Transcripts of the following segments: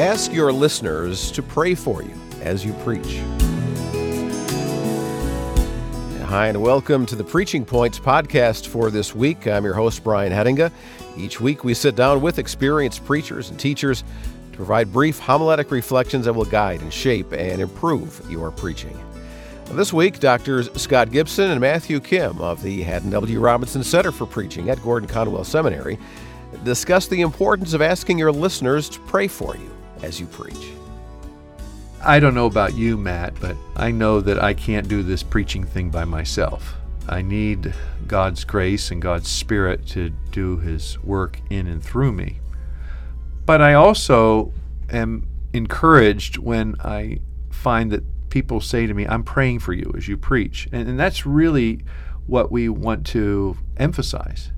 Ask your listeners to pray for you as you preach. Hi, and welcome to the Preaching Points podcast for this week. I'm your host, Brian Hedinga. Each week, we sit down with experienced preachers and teachers to provide brief homiletic reflections that will guide and shape and improve your preaching. This week, Doctors Scott Gibson and Matthew Kim of the Haddon W. Robinson Center for Preaching at Gordon Conwell Seminary discuss the importance of asking your listeners to pray for you as you preach. I don't know about you, Matt, but I know that I can't do this preaching thing by myself. I need God's grace and God's Spirit to do His work in and through me. But I also am encouraged when I find that people say to me, I'm praying for you as you preach. And, and that's really what we want to emphasize.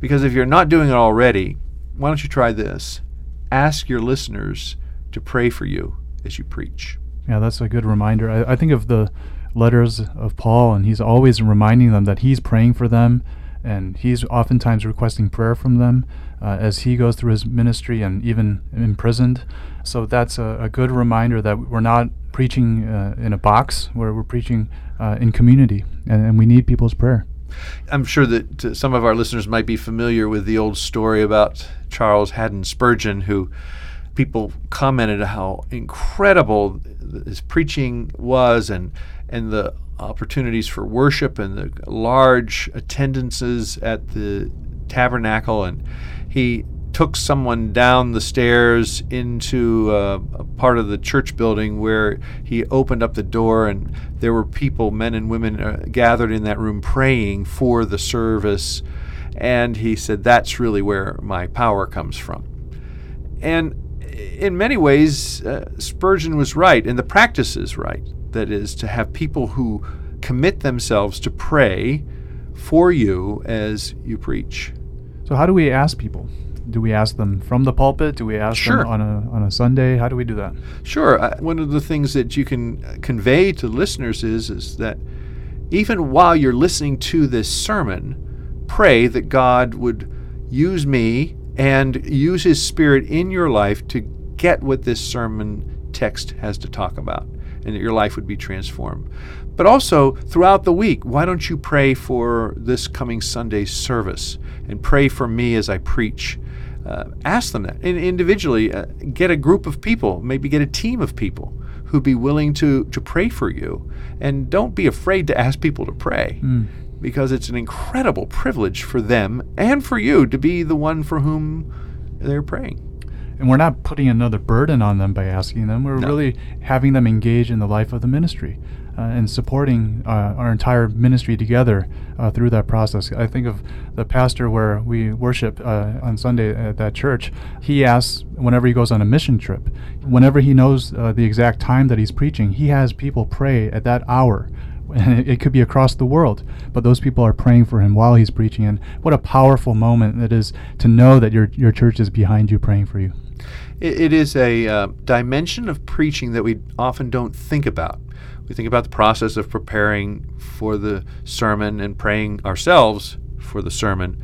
Because if you're not doing it already, why don't you try this? Ask your listeners to pray for you as you preach. Yeah, that's a good reminder. I, I think of the letters of Paul, and he's always reminding them that he's praying for them, and he's oftentimes requesting prayer from them uh, as he goes through his ministry and even imprisoned. So that's a, a good reminder that we're not preaching uh, in a box, where we're preaching uh, in community, and, and we need people's prayer. I'm sure that uh, some of our listeners might be familiar with the old story about Charles Haddon Spurgeon, who people commented how incredible his preaching was and and the opportunities for worship and the large attendances at the tabernacle. And he took someone down the stairs into uh, a part of the church building where he opened up the door and there were people men and women uh, gathered in that room praying for the service and he said that's really where my power comes from and in many ways, uh, Spurgeon was right, and the practice is right. That is, to have people who commit themselves to pray for you as you preach. So, how do we ask people? Do we ask them from the pulpit? Do we ask sure. them on a, on a Sunday? How do we do that? Sure. Uh, one of the things that you can convey to listeners is, is that even while you're listening to this sermon, pray that God would use me and use His Spirit in your life to get what this sermon text has to talk about and that your life would be transformed. But also throughout the week, why don't you pray for this coming Sunday's service and pray for me as I preach? Uh, ask them that. And individually, uh, get a group of people, maybe get a team of people who'd be willing to, to pray for you. And don't be afraid to ask people to pray. Mm because it's an incredible privilege for them and for you to be the one for whom they're praying. And we're not putting another burden on them by asking them. We're no. really having them engage in the life of the ministry uh, and supporting uh, our entire ministry together uh, through that process. I think of the pastor where we worship uh, on Sunday at that church. He asks whenever he goes on a mission trip, whenever he knows uh, the exact time that he's preaching, he has people pray at that hour and it could be across the world. But those people are praying for him while he's preaching, and what a powerful moment it is to know that your your church is behind you, praying for you. it, it is a uh, dimension of preaching that we often don't think about. We think about the process of preparing for the sermon and praying ourselves for the sermon,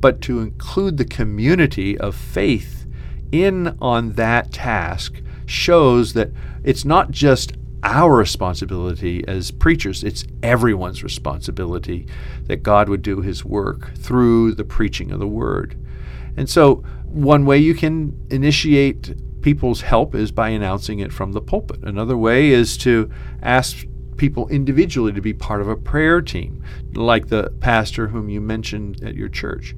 but to include the community of faith in on that task shows that it's not just our responsibility as preachers. It's everyone's responsibility that God would do his work through the preaching of the word. And so, one way you can initiate people's help is by announcing it from the pulpit. Another way is to ask people individually to be part of a prayer team, like the pastor whom you mentioned at your church.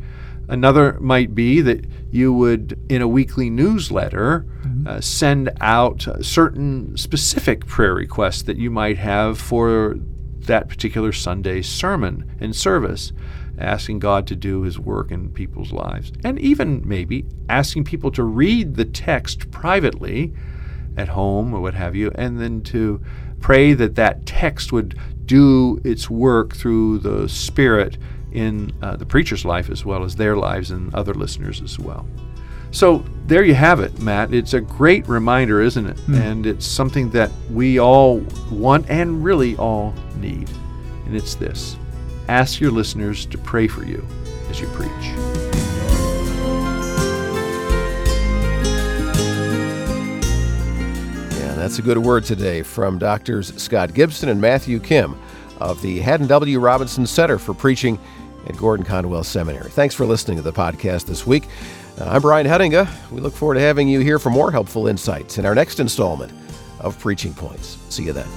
Another might be that you would, in a weekly newsletter, mm-hmm. uh, send out certain specific prayer requests that you might have for that particular Sunday sermon and service. asking God to do His work in people's lives. And even maybe asking people to read the text privately at home or what have you, and then to pray that that text would do its work through the Spirit in uh, the preacher's life as well as their lives and other listeners as well. So there you have it, Matt. It's a great reminder, isn't it? Mm. And it's something that we all want and really all need. And it's this ask your listeners to pray for you as you preach. That's a good word today from Doctors Scott Gibson and Matthew Kim of the Haddon W. Robinson Center for Preaching at Gordon Conwell Seminary. Thanks for listening to the podcast this week. Uh, I'm Brian Hedinga. We look forward to having you here for more helpful insights in our next installment of Preaching Points. See you then.